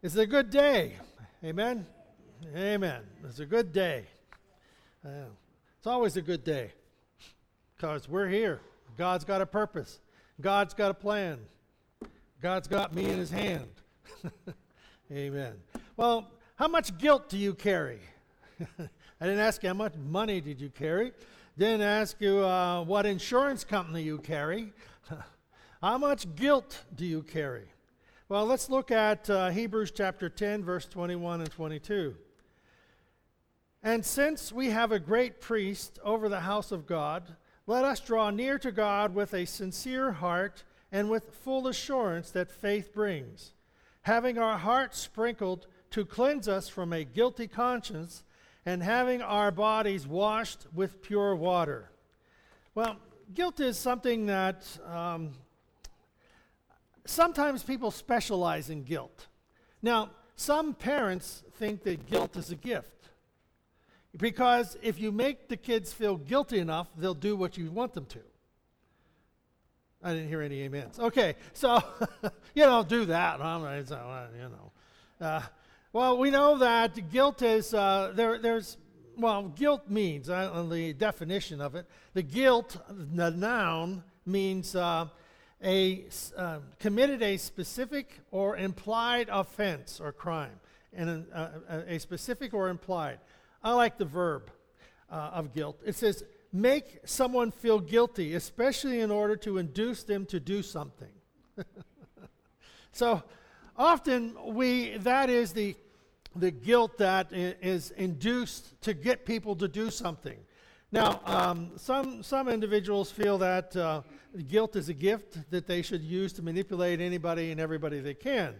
It's a good day. Amen. Amen. It's a good day. Uh, it's always a good day because we're here. God's got a purpose, God's got a plan, God's got me in his hand. Amen. Well, how much guilt do you carry? I didn't ask you how much money did you carry. Didn't ask you uh, what insurance company you carry. how much guilt do you carry? Well, let's look at uh, Hebrews chapter 10, verse 21 and 22. And since we have a great priest over the house of God, let us draw near to God with a sincere heart and with full assurance that faith brings, having our hearts sprinkled to cleanse us from a guilty conscience, and having our bodies washed with pure water. Well, guilt is something that um, sometimes people specialize in guilt. Now, some parents think that guilt is a gift. Because if you make the kids feel guilty enough, they'll do what you want them to. I didn't hear any amens. Okay, so you don't do that. Uh, you know. Uh, well, we know that guilt is uh, there. There's well, guilt means uh, the definition of it. The guilt, the noun means uh, a, uh, committed a specific or implied offense or crime, and a, a, a specific or implied. I like the verb uh, of guilt. It says, make someone feel guilty, especially in order to induce them to do something. so often we that is the the guilt that is induced to get people to do something. Now, um, some, some individuals feel that uh, guilt is a gift that they should use to manipulate anybody and everybody they can.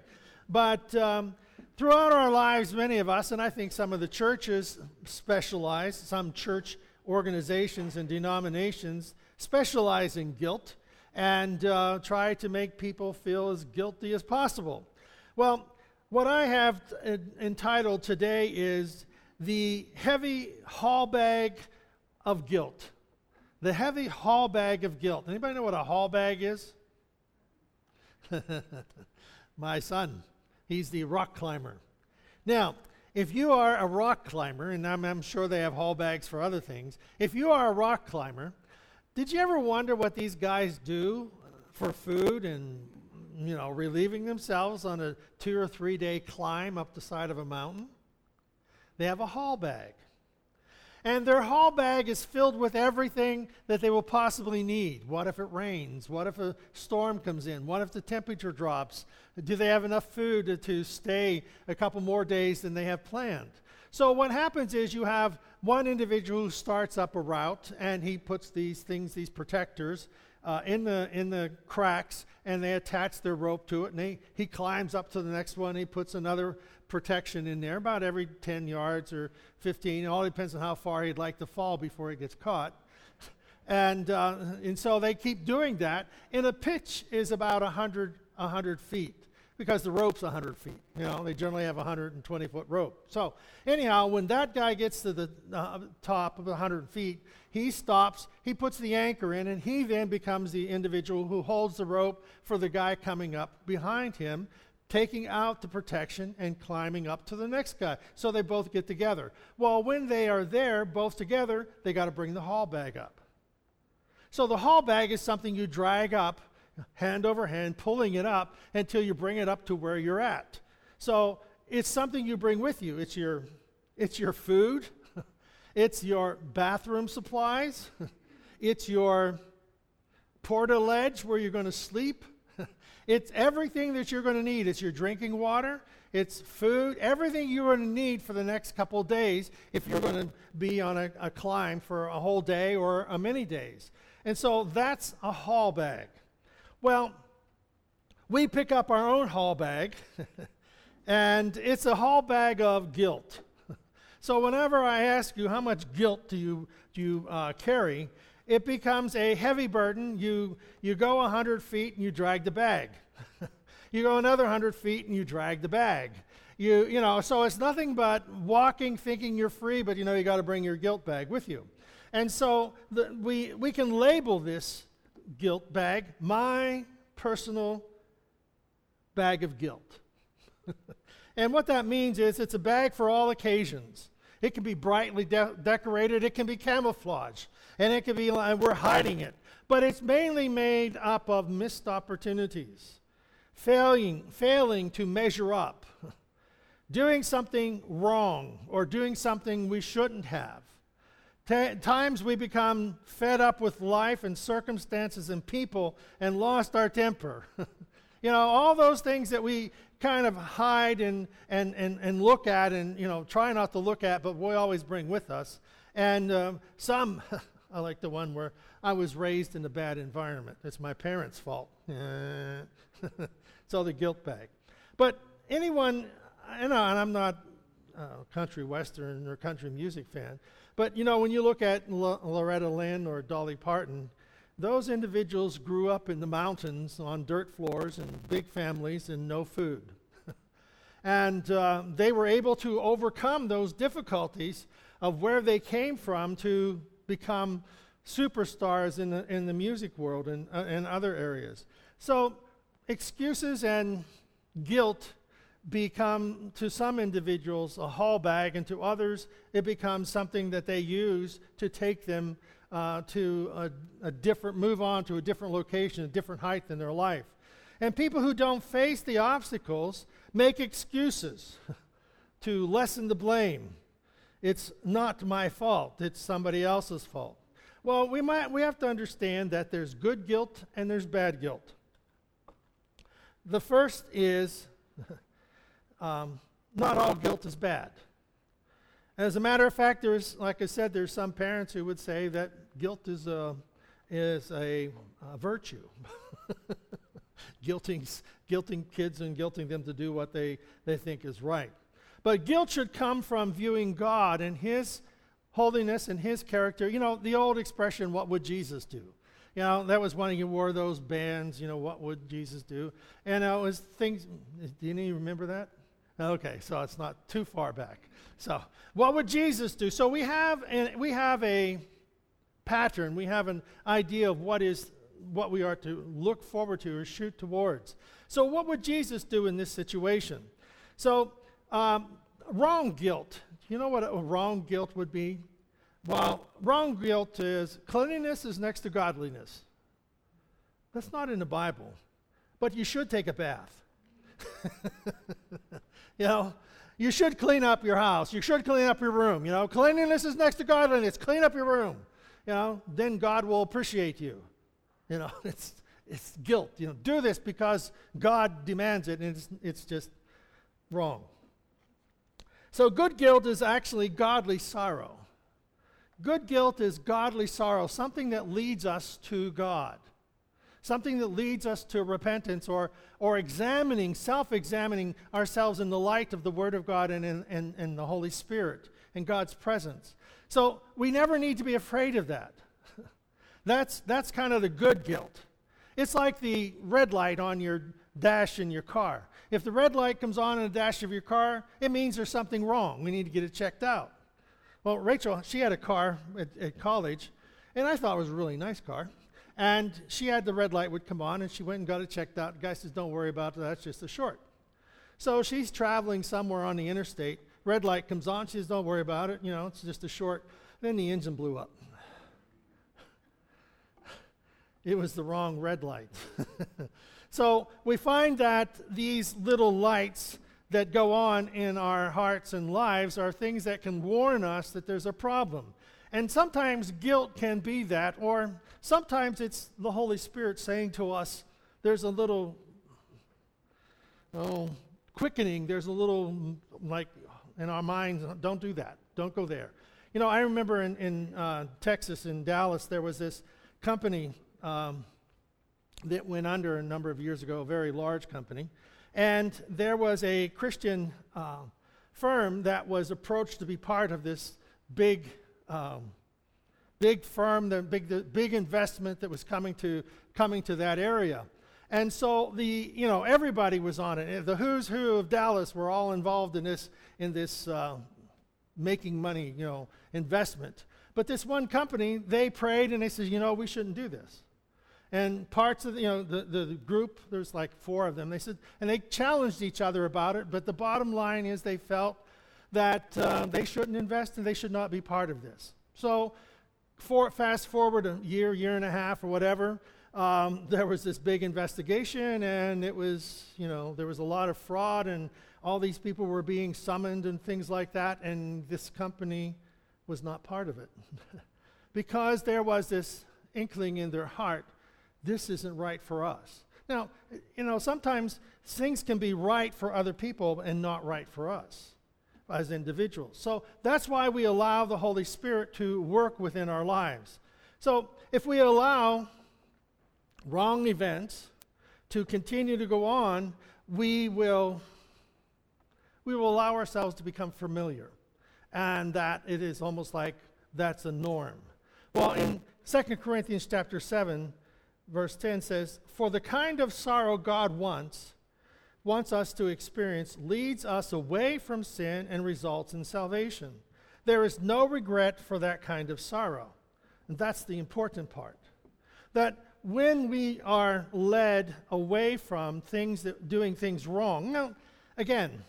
But um, throughout our lives, many of us, and I think some of the churches specialize, some church organizations and denominations specialize in guilt and uh, try to make people feel as guilty as possible. Well, what I have t- entitled today is The Heavy Haul Bag of guilt. The heavy haul bag of guilt. Anybody know what a haul bag is? My son, he's the rock climber. Now, if you are a rock climber, and I'm, I'm, sure they have haul bags for other things, if you are a rock climber, did you ever wonder what these guys do for food and you know relieving themselves on a two or three day climb up the side of a mountain? They have a haul bag and their haul bag is filled with everything that they will possibly need. What if it rains? What if a storm comes in? What if the temperature drops? Do they have enough food to, to stay a couple more days than they have planned? So, what happens is you have one individual who starts up a route and he puts these things, these protectors, uh, in, the, in the cracks and they attach their rope to it and he, he climbs up to the next one. He puts another protection in there, about every 10 yards or 15. It all depends on how far he'd like to fall before he gets caught. And, uh, and so they keep doing that. And a pitch is about 100, 100 feet because the rope's 100 feet. You know, they generally have a 120 foot rope. So, anyhow, when that guy gets to the uh, top of 100 feet, he stops, he puts the anchor in, and he then becomes the individual who holds the rope for the guy coming up behind him taking out the protection and climbing up to the next guy. So they both get together. Well, when they are there, both together, they got to bring the haul bag up. So the haul bag is something you drag up, hand over hand, pulling it up until you bring it up to where you're at. So it's something you bring with you. It's your, it's your food, it's your bathroom supplies, it's your portaledge where you're going to sleep. It's everything that you're going to need. It's your drinking water, it's food, everything you're going to need for the next couple days if you're going to be on a, a climb for a whole day or a many days. And so that's a haul bag. Well, we pick up our own haul bag, and it's a haul bag of guilt. so whenever I ask you how much guilt do you, do you uh, carry, it becomes a heavy burden. You, you go 100 feet and you drag the bag. you go another 100 feet and you drag the bag. You, you know, so it's nothing but walking thinking you're free, but you know you got to bring your guilt bag with you. And so the, we, we can label this guilt bag my personal bag of guilt. And what that means is it's a bag for all occasions. It can be brightly de- decorated, it can be camouflage, and it can be like we're hiding it. But it's mainly made up of missed opportunities, failing, failing to measure up, doing something wrong, or doing something we shouldn't have. T- times we become fed up with life and circumstances and people and lost our temper. you know, all those things that we kind of hide and, and, and, and look at and, you know, try not to look at, but we always bring with us. And um, some, I like the one where I was raised in a bad environment. It's my parents' fault. it's all the guilt bag. But anyone, and I'm not a country western or country music fan, but you know, when you look at L- Loretta Lynn or Dolly Parton, those individuals grew up in the mountains on dirt floors and big families and no food. and uh, they were able to overcome those difficulties of where they came from to become superstars in the, in the music world and, uh, other areas. So, excuses and guilt become, to some individuals, a haul bag, and to others, it becomes something that they use to take them uh, to a, a different, move on to a different location, a different height in their life. And people who don't face the obstacles make excuses to lessen the blame. It's not my fault, it's somebody else's fault. Well, we, might, we have to understand that there's good guilt and there's bad guilt. The first is um, not all guilt is bad. As a matter of fact, there's, like I said, there's some parents who would say that guilt is a, is a, a virtue. guilting, guilting kids and guilting them to do what they, they think is right. But guilt should come from viewing God and His holiness and His character. You know, the old expression, what would Jesus do? You know, that was when he wore those bands, you know, what would Jesus do? And it was things, do you remember that? Okay, so it's not too far back. So, what would Jesus do? So we have we have a pattern. We have an idea of what is what we are to look forward to or shoot towards. So, what would Jesus do in this situation? So, um, wrong guilt. You know what a wrong guilt would be? Well, wrong guilt is cleanliness is next to godliness. That's not in the Bible, but you should take a bath. you know, you should clean up your house. You should clean up your room. You know, cleanliness is next to godliness. Clean up your room. You know, then God will appreciate you. You know, it's it's guilt. You know, do this because God demands it, and it's it's just wrong. So good guilt is actually godly sorrow. Good guilt is godly sorrow, something that leads us to God something that leads us to repentance or, or examining, self examining ourselves in the light of the Word of God and in, in, the Holy Spirit and God's presence. So we never need to be afraid of that. that's, that's kind of the good guilt. It's like the red light on your dash in your car. If the red light comes on in the dash of your car, it means there's something wrong. We need to get it checked out. Well, Rachel, she had a car at, at college, and I thought it was a really nice car. And she had the red light would come on, and she went and got it checked out. The guy says, Don't worry about it, that's just a short. So she's traveling somewhere on the interstate. Red light comes on. She says, Don't worry about it. You know, it's just a short. Then the engine blew up. it was the wrong red light. so we find that these little lights that go on in our hearts and lives are things that can warn us that there's a problem. And sometimes guilt can be that, or sometimes it's the Holy Spirit saying to us, there's a little, oh, quickening, there's a little, like, in our minds, don't do that, don't go there. You know, I remember in, in uh, Texas, in Dallas, there was this company um, that went under a number of years ago, a very large company. And there was a Christian uh, firm that was approached to be part of this big um, big firm, the big, the big investment that was coming to, coming to that area. And so the, you know, everybody was on it. The who's who of Dallas were all involved in this, in this uh, making money, you know, investment. But this one company, they prayed and they said, you know, we shouldn't do this. And parts of the, you know, the, the, group, there's like four of them, they said, and they challenged each other about it, but the bottom line is they felt that uh, they shouldn't invest and they should not be part of this. So, for, fast forward a year, year and a half, or whatever, um, there was this big investigation, and it was, you know, there was a lot of fraud, and all these people were being summoned and things like that, and this company was not part of it. because there was this inkling in their heart this isn't right for us. Now, you know, sometimes things can be right for other people and not right for us as individuals. So that's why we allow the Holy Spirit to work within our lives. So if we allow wrong events to continue to go on, we will we will allow ourselves to become familiar and that it is almost like that's a norm. Well, in 2 Corinthians chapter 7, verse 10 says, For the kind of sorrow God wants, wants us to experience leads us away from sin and results in salvation. There is no regret for that kind of sorrow. And that's the important part. That when we are led away from things that doing things wrong, now again,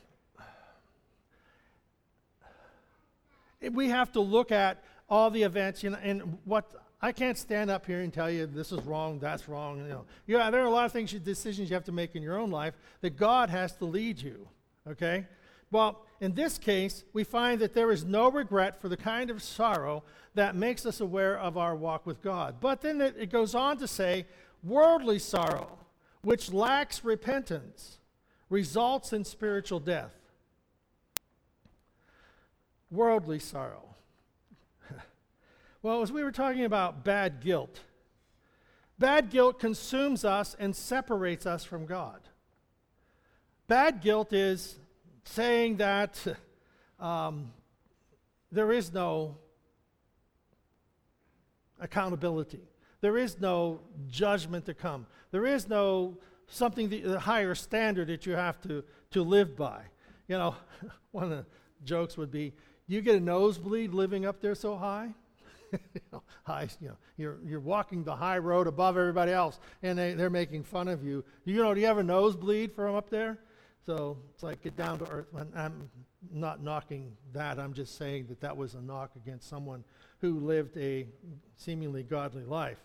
we have to look at all the events and what I can't stand up here and tell you this is wrong, that's wrong. You know, yeah, there are a lot of things, decisions you have to make in your own life that God has to lead you. Okay. Well, in this case, we find that there is no regret for the kind of sorrow that makes us aware of our walk with God. But then it, it goes on to say, worldly sorrow, which lacks repentance, results in spiritual death. Worldly sorrow. Well, as we were talking about bad guilt, bad guilt consumes us and separates us from God. Bad guilt is saying that um, there is no accountability. There is no judgment to come. There is no something, a higher standard that you have to, to live by. You know, one of the jokes would be, you get a nosebleed living up there so high? You know, high, you know, you're, you're walking the high road above everybody else, and they, they're making fun of you. You know, do you have a nosebleed from up there? So it's like, get down to earth. I'm not knocking that. I'm just saying that that was a knock against someone who lived a seemingly godly life.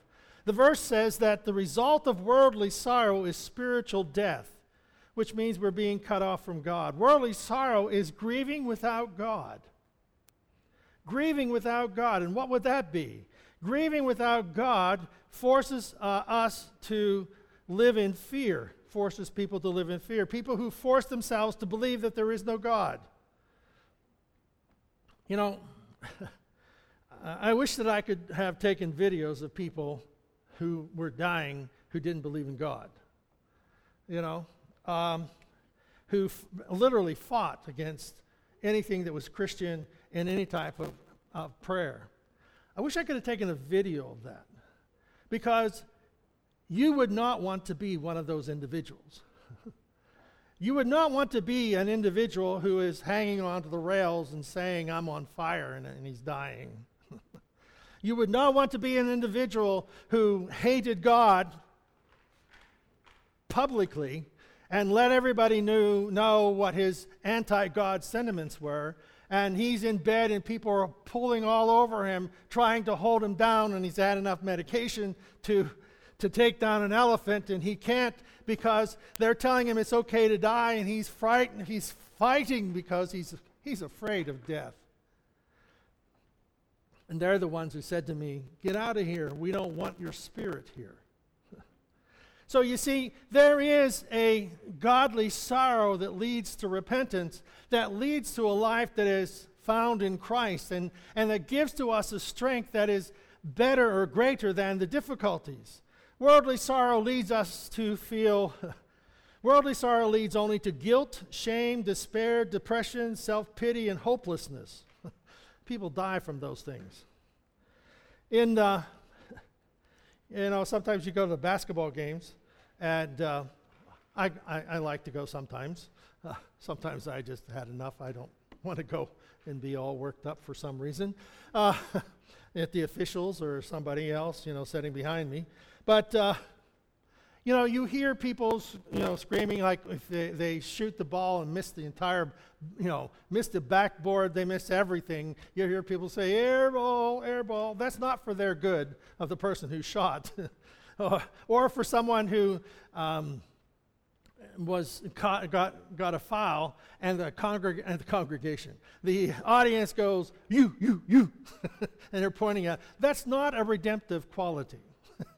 The verse says that the result of worldly sorrow is spiritual death, which means we're being cut off from God. Worldly sorrow is grieving without God. Grieving without God. And what would that be? Grieving without God forces uh, us to live in fear, forces people to live in fear. People who force themselves to believe that there is no God. You know, I wish that I could have taken videos of people who were dying who didn't believe in God. You know, um, who f- literally fought against anything that was Christian in any type of, of prayer. I wish I could have taken a video of that because you would not want to be one of those individuals. you would not want to be an individual who is hanging onto the rails and saying, I'm on fire and, and he's dying. You would not want to be an individual who hated God publicly and let everybody knew, know what his anti God sentiments were. And he's in bed and people are pulling all over him, trying to hold him down, and he's had enough medication to, to take down an elephant, and he can't because they're telling him it's okay to die, and he's frightened. He's fighting because he's, he's afraid of death. And they're the ones who said to me, Get out of here. We don't want your spirit here. So you see, there is a godly sorrow that leads to repentance, that leads to a life that is found in Christ, and, and that gives to us a strength that is better or greater than the difficulties. Worldly sorrow leads us to feel. Worldly sorrow leads only to guilt, shame, despair, depression, self pity, and hopelessness. People die from those things. In, uh, you know, sometimes you go to the basketball games, and uh, I, I, I, like to go sometimes. Uh, sometimes I just had enough. I don't want to go and be all worked up for some reason. Uh, at the officials or somebody else, you know, sitting behind me. But, uh, you know, you hear people, you know, screaming like if they, they shoot the ball and miss the entire, you know, miss the backboard, they miss everything. You hear people say, air ball, air ball. That's not for their good of the person who shot. or for someone who um, was got, got a foul and the, congreg- and the congregation. The audience goes, you, you, you, and they're pointing out, That's not a redemptive quality.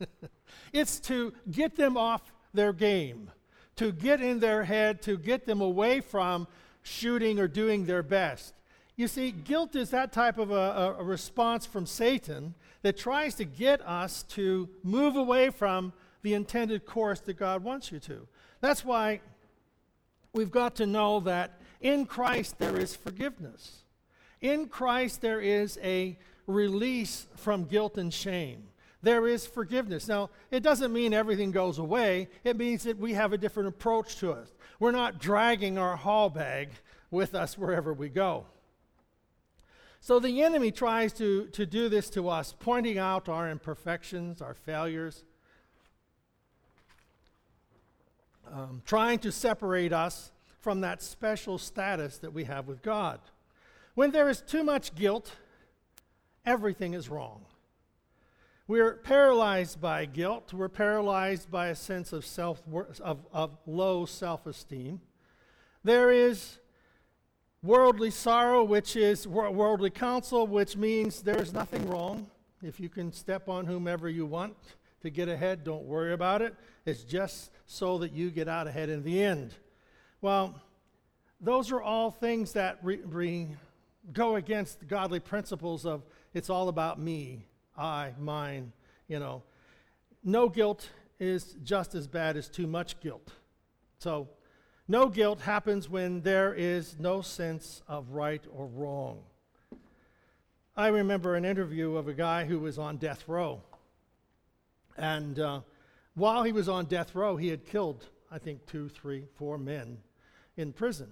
it's to get them off their game, to get in their head, to get them away from shooting or doing their best. You see, guilt is that type of a, a, response from Satan that tries to get us to move away from the intended course that God wants you to. That's why we've got to know that in Christ there is forgiveness. In Christ there is a release from guilt and shame. There is forgiveness. Now, it doesn't mean everything goes away. It means that we have a different approach to it. We're not dragging our haul bag with us wherever we go. So the enemy tries to, to do this to us, pointing out our imperfections, our failures, um, trying to separate us from that special status that we have with God. When there is too much guilt, everything is wrong. We're paralyzed by guilt. We're paralyzed by a sense of, self, of, of low self esteem. There is worldly sorrow, which is worldly counsel, which means there's nothing wrong. If you can step on whomever you want to get ahead, don't worry about it. It's just so that you get out ahead in the end. Well, those are all things that re- re- go against godly principles of it's all about me, I, mine, you know. No guilt is just as bad as too much guilt. So, no guilt happens when there is no sense of right or wrong. I remember an interview of a guy who was on death row. And uh, while he was on death row, he had killed, I think, two, three, four men in prison.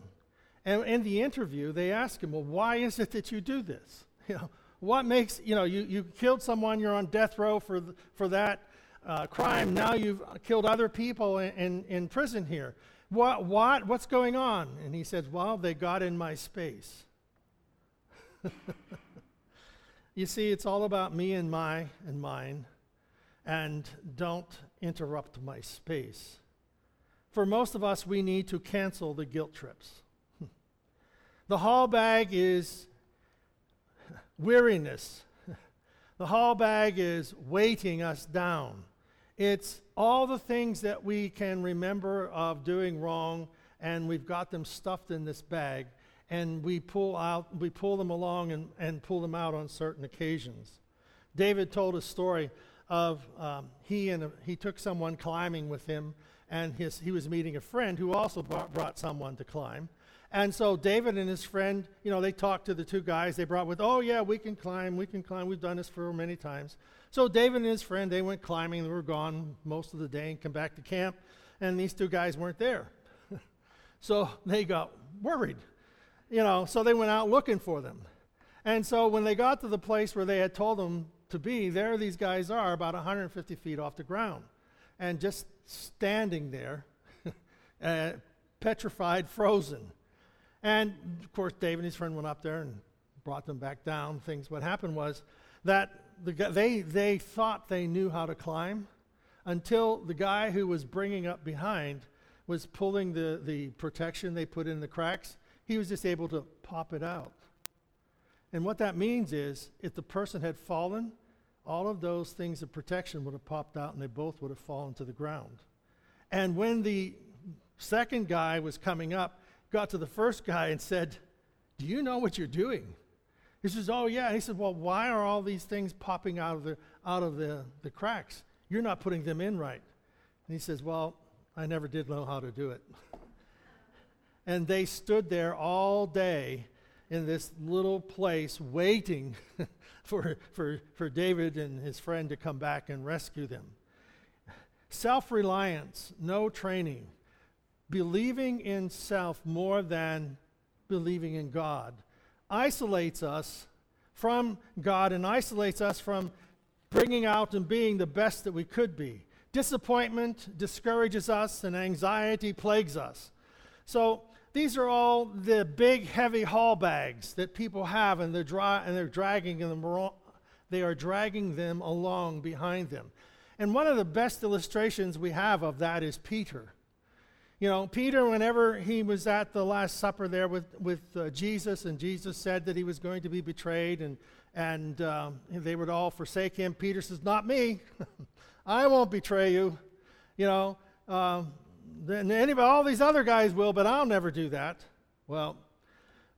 And in the interview, they asked him, Well, why is it that you do this? You know, what makes, you know, you, you killed someone, you're on death row for, for that uh, crime. Now you've killed other people in, in, in prison here. What, what, what's going on? And he says, Well, they got in my space. you see, it's all about me and my and mine and don't interrupt my space. For most of us, we need to cancel the guilt trips. the haul bag is weariness. the haul bag is weighting us down. It's all the things that we can remember of doing wrong, and we've got them stuffed in this bag, and we pull out, we pull them along and, and pull them out on certain occasions. David told a story of um, he and a, he took someone climbing with him, and his, he was meeting a friend who also brought, brought someone to climb. And so David and his friend, you know, they talked to the two guys they brought with, oh, yeah, we can climb, we can climb. We've done this for many times. So David and his friend, they went climbing. They were gone most of the day and come back to camp, and these two guys weren't there. so they got worried, you know, so they went out looking for them. And so when they got to the place where they had told them to be, there these guys are about 150 feet off the ground and just standing there, uh, petrified, frozen. And of course, Dave and his friend went up there and brought them back down. Things. What happened was that the, they, they thought they knew how to climb until the guy who was bringing up behind was pulling the, the protection they put in the cracks. He was just able to pop it out. And what that means is if the person had fallen, all of those things of protection would have popped out and they both would have fallen to the ground. And when the second guy was coming up, got to the first guy and said, Do you know what you're doing? He says, Oh, yeah. He said, Well, why are all these things popping out of the, out of the, the cracks? You're not putting them in right. And he says, Well, I never did know how to do it. and they stood there all day in this little place waiting for, for, for David and his friend to come back and rescue them. Self reliance, no training, believing in self more than believing in God isolates us from God and isolates us from bringing out and being the best that we could be. Disappointment discourages us, and anxiety plagues us. So, these are all the big, heavy haul bags that people have, and they're, and they're dragging them. They are dragging them along behind them. And one of the best illustrations we have of that is Peter. You know, Peter, whenever he was at the Last Supper there with, with uh, Jesus, and Jesus said that he was going to be betrayed and, and um, they would all forsake him, Peter says, Not me. I won't betray you. You know, um, then anybody, all these other guys will, but I'll never do that. Well,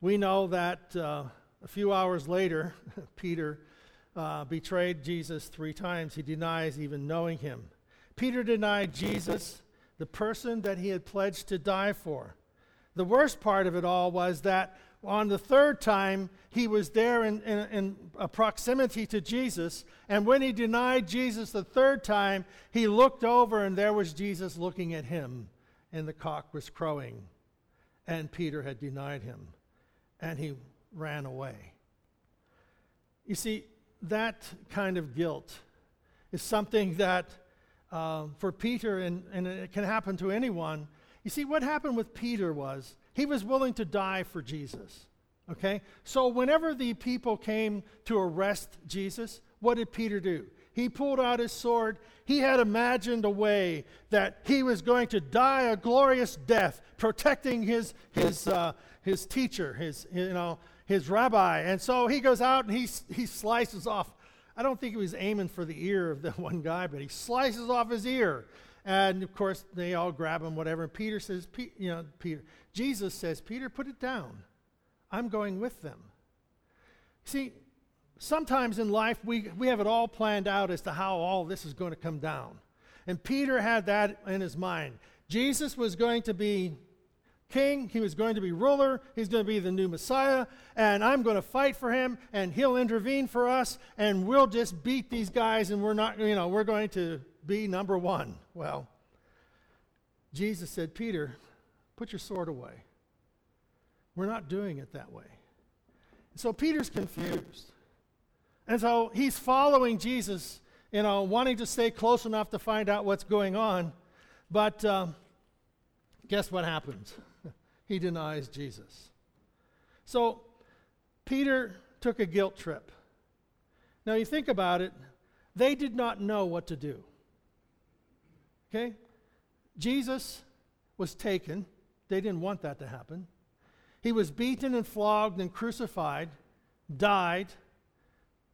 we know that uh, a few hours later, Peter uh, betrayed Jesus three times. He denies even knowing him. Peter denied Jesus, the person that he had pledged to die for. The worst part of it all was that on the third time, he was there in, in, in, a proximity to Jesus. And when he denied Jesus the third time, he looked over and there was Jesus looking at him. And the cock was crowing. And Peter had denied him. And he ran away. You see, that kind of guilt is something that uh, for Peter, and, and it can happen to anyone. You see, what happened with Peter was he was willing to die for Jesus. Okay? So whenever the people came to arrest Jesus, what did Peter do? He pulled out his sword. He had imagined a way that he was going to die a glorious death, protecting his, his, uh, his teacher, his, you know, his rabbi. And so he goes out and he, he slices off. I don't think he was aiming for the ear of the one guy, but he slices off his ear. And of course, they all grab him, whatever. And Peter says, you know, Peter, Jesus says, Peter, put it down. I'm going with them. See, sometimes in life we, we have it all planned out as to how all this is going to come down. And Peter had that in his mind. Jesus was going to be king, he was going to be ruler, he's going to be the new Messiah, and I'm going to fight for him, and he'll intervene for us, and we'll just beat these guys, and we're not, you know, we're going to be number one. Well, Jesus said, Peter, put your sword away. We're not doing it that way. So Peter's confused. And so he's following Jesus, you know, wanting to stay close enough to find out what's going on. But um, guess what happens? He denies Jesus. So Peter took a guilt trip. Now you think about it, they did not know what to do. Okay? Jesus was taken. They didn't want that to happen. He was beaten and flogged and crucified, died,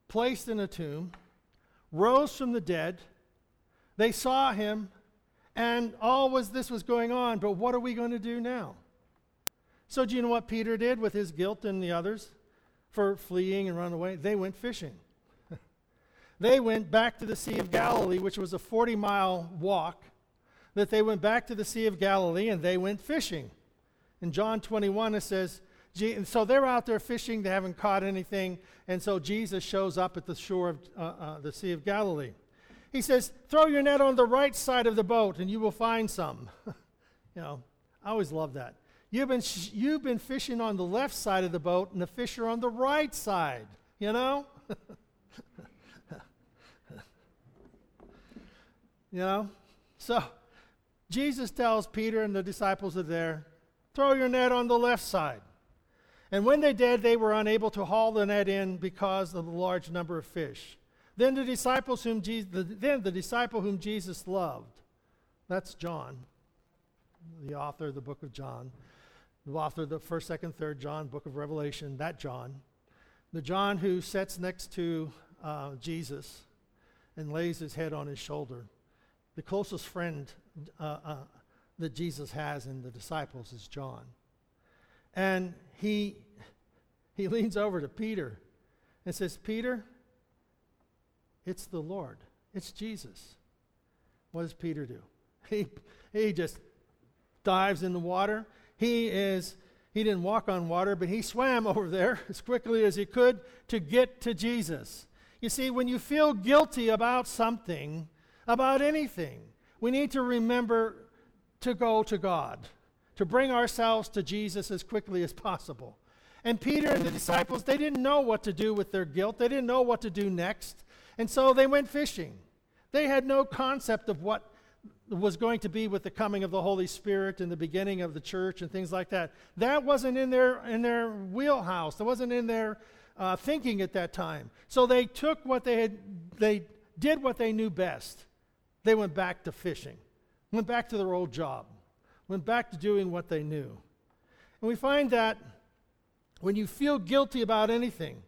placed in a tomb, rose from the dead. They saw him, and all was this was going on. But what are we going to do now? So, do you know what Peter did with his guilt and the others for fleeing and running away? They went fishing. they went back to the Sea of Galilee, which was a 40 mile walk. That they went back to the Sea of Galilee and they went fishing. In John 21, it says, and so they're out there fishing, they haven't caught anything, and so Jesus shows up at the shore of uh, uh, the Sea of Galilee. He says, Throw your net on the right side of the boat and you will find some. you know, I always love that. You've been, sh- you've been fishing on the left side of the boat, and the fish are on the right side, you know? you know? So, Jesus tells Peter and the disciples are there, throw your net on the left side. And when they did, they were unable to haul the net in because of the large number of fish. Then the disciples whom Jesus, the, then the disciple whom Jesus loved, that's John, the author of the book of John, the author of the first, second, third John, book of Revelation, that John, the John who sits next to uh, Jesus and lays his head on his shoulder. The closest friend uh, uh, that Jesus has in the disciples is John. And he, he leans over to Peter and says, Peter, it's the Lord, it's Jesus. What does Peter do? He, he just dives in the water he is he didn't walk on water, but he swam over there as quickly as he could to get to Jesus. You see, when you feel guilty about something, about anything, we need to remember to go to God, to bring ourselves to Jesus as quickly as possible. And Peter and the disciples, they didn't know what to do with their guilt. They didn't know what to do next. And so they went fishing. They had no concept of what was going to be with the coming of the Holy Spirit and the beginning of the church and things like that. That wasn't in their, in their wheelhouse. That wasn't in their uh, thinking at that time. So they took what they had, they did what they knew best. They went back to fishing, went back to their old job, went back to doing what they knew. And we find that when you feel guilty about anything,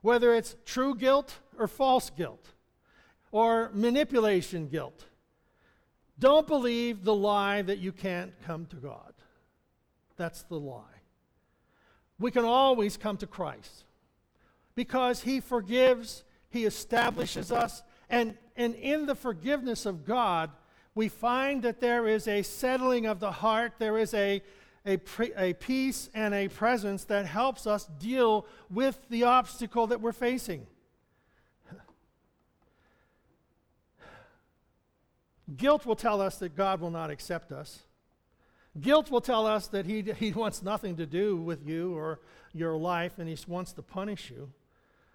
whether it's true guilt or false guilt, or manipulation guilt, don't believe the lie that you can't come to God. That's the lie. We can always come to Christ because He forgives, He establishes us, and, and in the forgiveness of God, we find that there is a settling of the heart, there is a, a, pre, a peace and a presence that helps us deal with the obstacle that we're facing. Guilt will tell us that God will not accept us. Guilt will tell us that he, he wants nothing to do with you or your life and he wants to punish you.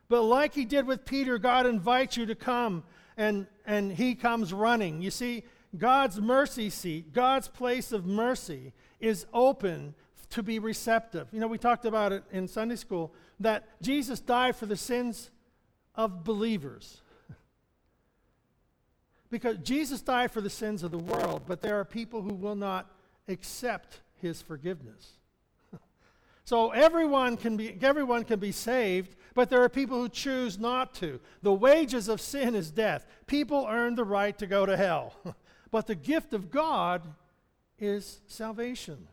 But like he did with Peter, God invites you to come and, and he comes running. You see, God's mercy seat, God's place of mercy, is open to be receptive. You know, we talked about it in Sunday school that Jesus died for the sins of believers. Because Jesus died for the sins of the world, but there are people who will not accept his forgiveness. so everyone can be everyone can be saved, but there are people who choose not to. The wages of sin is death. People earn the right to go to hell. but the gift of God is salvation.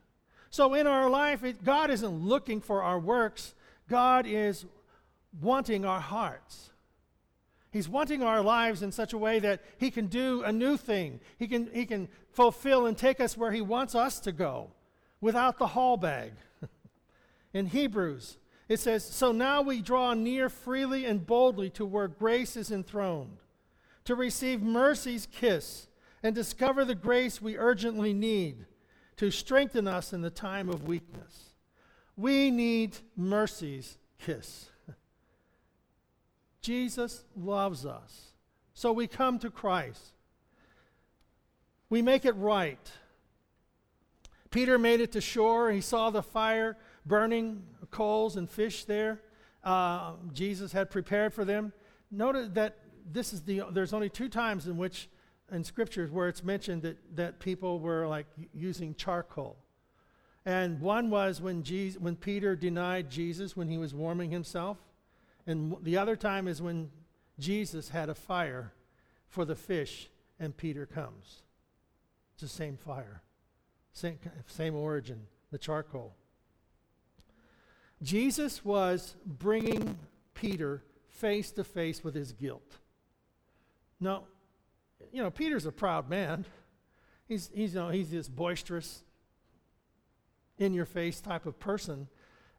So in our life, it, God isn't looking for our works, God is wanting our hearts. He's wanting our lives in such a way that He can do a new thing. He can, he can fulfill and take us where He wants us to go without the haul bag. in Hebrews, it says, So now we draw near freely and boldly to where grace is enthroned, to receive mercy's kiss and discover the grace we urgently need to strengthen us in the time of weakness. We need mercy's kiss. Jesus loves us. So we come to Christ. We make it right. Peter made it to shore. He saw the fire burning coals and fish there. Uh, Jesus had prepared for them. Notice that this is the there's only two times in which in scriptures where it's mentioned that, that people were like using charcoal. And one was when, Jesus, when Peter denied Jesus when he was warming himself. And the other time is when Jesus had a fire for the fish and Peter comes. It's the same fire, same, same origin, the charcoal. Jesus was bringing Peter face to face with his guilt. Now, you know, Peter's a proud man. He's, he's, you know, he's this boisterous, in your face type of person.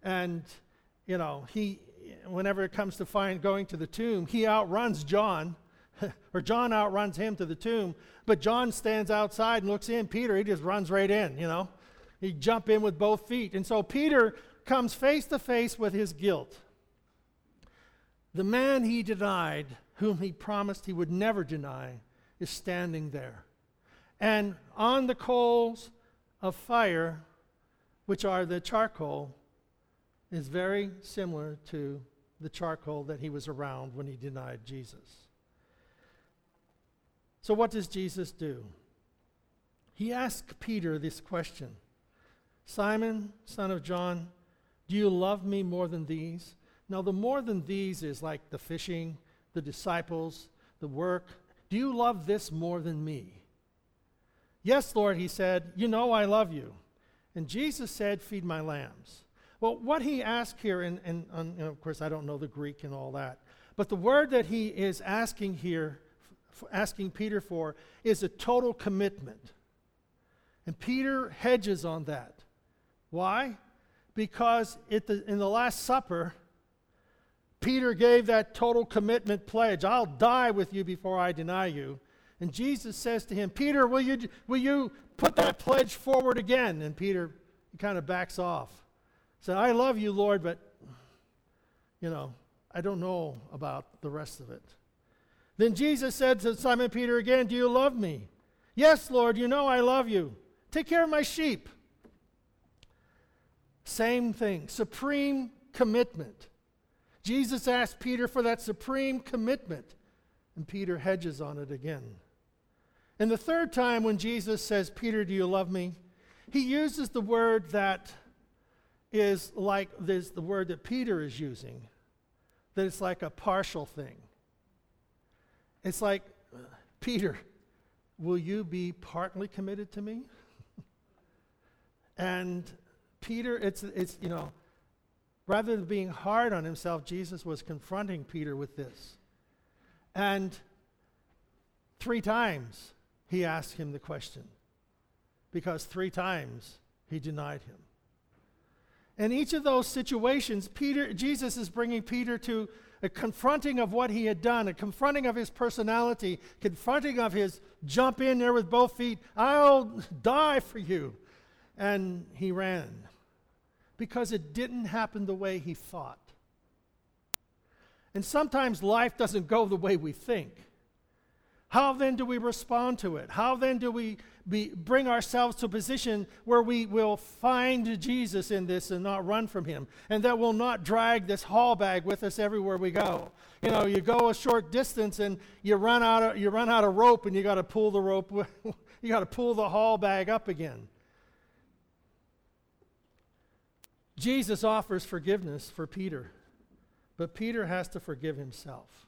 And, you know, he, whenever it comes to find going to the tomb, he outruns John, or John outruns him to the tomb, but John stands outside and looks in. Peter, he just runs right in, you know. He jump in with both feet. And so Peter comes face to face with his guilt. The man he denied, whom he promised he would never deny, is standing there. And on the coals of fire, which are the charcoal, is very similar to the charcoal that he was around when he denied Jesus. So, what does Jesus do? He asks Peter this question Simon, son of John, do you love me more than these? Now, the more than these is like the fishing, the disciples, the work. Do you love this more than me? Yes, Lord, he said, You know I love you. And Jesus said, Feed my lambs. Well, what he asked here, and, and, and of course, I don't know the Greek and all that, but the word that he is asking here, asking Peter for, is a total commitment. And Peter hedges on that. Why? Because the, in the Last Supper, Peter gave that total commitment pledge I'll die with you before I deny you. And Jesus says to him, Peter, will you, will you put that pledge forward again? And Peter kind of backs off Said, I love you, Lord, but, you know, I don't know about the rest of it. Then Jesus said to Simon Peter again, Do you love me? Yes, Lord, you know I love you. Take care of my sheep. Same thing, supreme commitment. Jesus asked Peter for that supreme commitment, and Peter hedges on it again. And the third time when Jesus says, Peter, do you love me? He uses the word that is like this, the word that Peter is using, that it's like a partial thing. It's like, Peter, will you be partly committed to me? and Peter, it's, it's, you know, rather than being hard on himself, Jesus was confronting Peter with this. And three times he asked him the question because three times he denied him. In each of those situations, Peter, Jesus is bringing Peter to a confronting of what he had done, a confronting of his personality, confronting of his jump in there with both feet, I'll die for you. And he ran because it didn't happen the way he thought. And sometimes life doesn't go the way we think. How then do we respond to it? How then do we be, bring ourselves to a position where we will find Jesus in this and not run from him? And that we'll not drag this haul bag with us everywhere we go. You know, you go a short distance and you run out of, you run out of rope and you got to pull the rope, you got to pull the haul bag up again. Jesus offers forgiveness for Peter, but Peter has to forgive himself.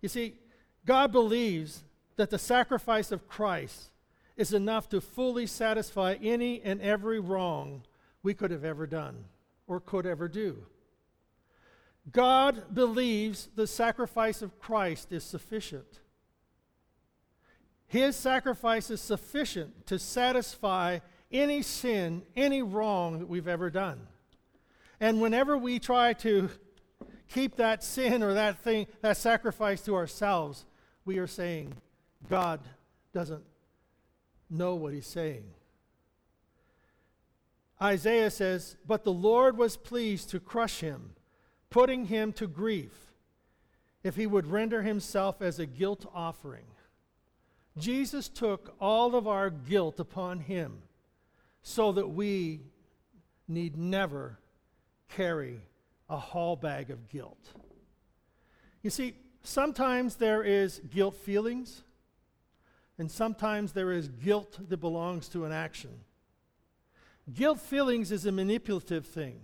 You see, God believes that the sacrifice of Christ is enough to fully satisfy any and every wrong we could have ever done or could ever do. God believes the sacrifice of Christ is sufficient. His sacrifice is sufficient to satisfy any sin, any wrong that we've ever done. And whenever we try to keep that sin or that thing, that sacrifice to ourselves, we are saying God doesn't know what he's saying. Isaiah says, But the Lord was pleased to crush him, putting him to grief, if he would render himself as a guilt offering. Jesus took all of our guilt upon him so that we need never carry a haul bag of guilt. You see, Sometimes there is guilt feelings, and sometimes there is guilt that belongs to an action. Guilt feelings is a manipulative thing.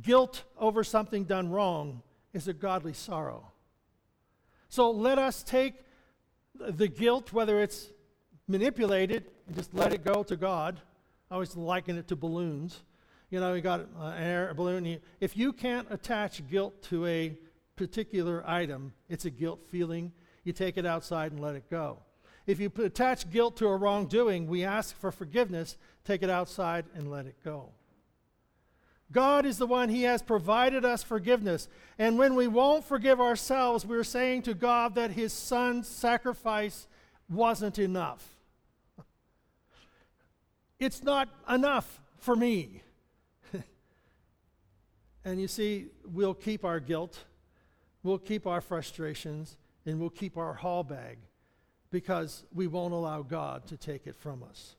Guilt over something done wrong is a godly sorrow. So let us take the guilt, whether it's manipulated, and just let it go to God. I always liken it to balloons. You know, you got an air balloon. If you can't attach guilt to a particular item, it's a guilt feeling. You take it outside and let it go. If you attach guilt to a wrongdoing, we ask for forgiveness, take it outside and let it go. God is the one, He has provided us forgiveness. And when we won't forgive ourselves, we're saying to God that His Son's sacrifice wasn't enough. It's not enough for me. and you see, we'll keep our guilt We'll keep our frustrations and we'll keep our haul bag because we won't allow God to take it from us.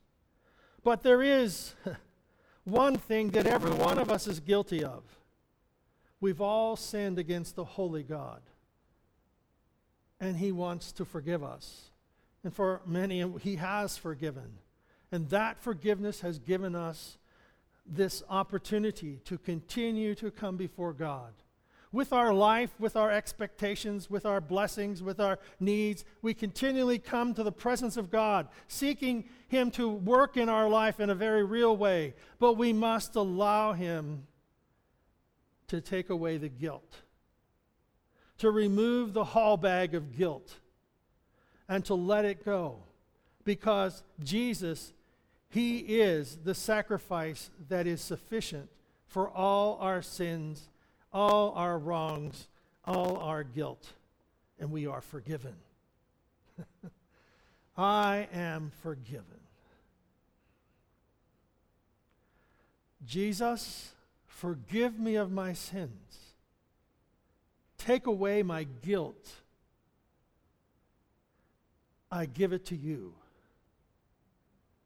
But there is one thing that every one of us is guilty of. We've all sinned against the holy God. And He wants to forgive us. And for many, He has forgiven. And that forgiveness has given us this opportunity to continue to come before God with our life, with our expectations, with our blessings, with our needs, we continually come to the presence of God, seeking Him to work in our life in a very real way. But we must allow Him to take away the guilt, to remove the haul bag of guilt, and to let it go. Because Jesus, He is the sacrifice that is sufficient for all our sins all our wrongs, all our guilt, and we are forgiven. I am forgiven. Jesus, forgive me of my sins. Take away my guilt. I give it to you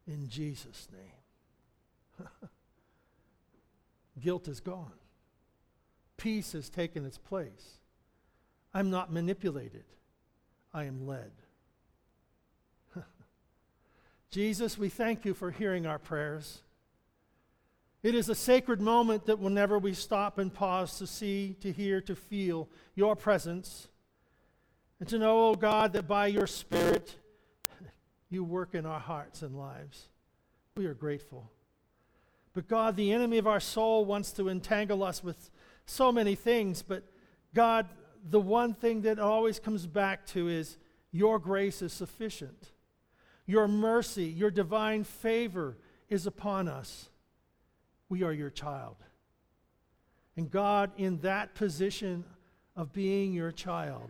in Jesus' name. Guilt is gone. Peace has taken its place. I'm not manipulated, I am led. Jesus, we thank you for hearing our prayers. It is a sacred moment that whenever we stop and pause to see, to hear, to feel your presence, and to know, oh God, that by your Spirit you work in our hearts and lives. We are grateful. But God, the enemy of our soul wants to entangle us with so many things, but God, the one thing that always comes back to is your grace is sufficient. Your mercy, your divine favor is upon us. We are your child. And God, in that position of being your child,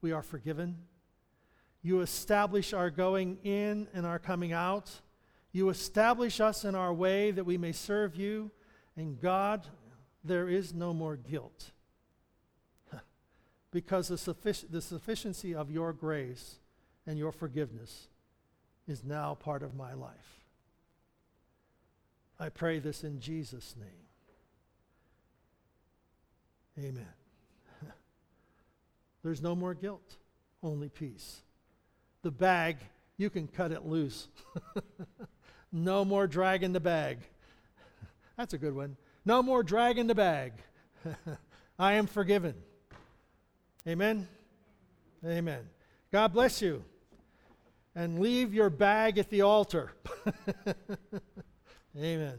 we are forgiven. You establish our going in and our coming out. You establish us in our way that we may serve you. And God, there is no more guilt. because the, suffic- the sufficiency of your grace and your forgiveness is now part of my life. I pray this in Jesus' name. Amen. There's no more guilt, only peace. The bag, you can cut it loose. no more dragging the bag. That's a good one. No more dragging the bag. I am forgiven. Amen. Amen. God bless you and leave your bag at the altar. Amen.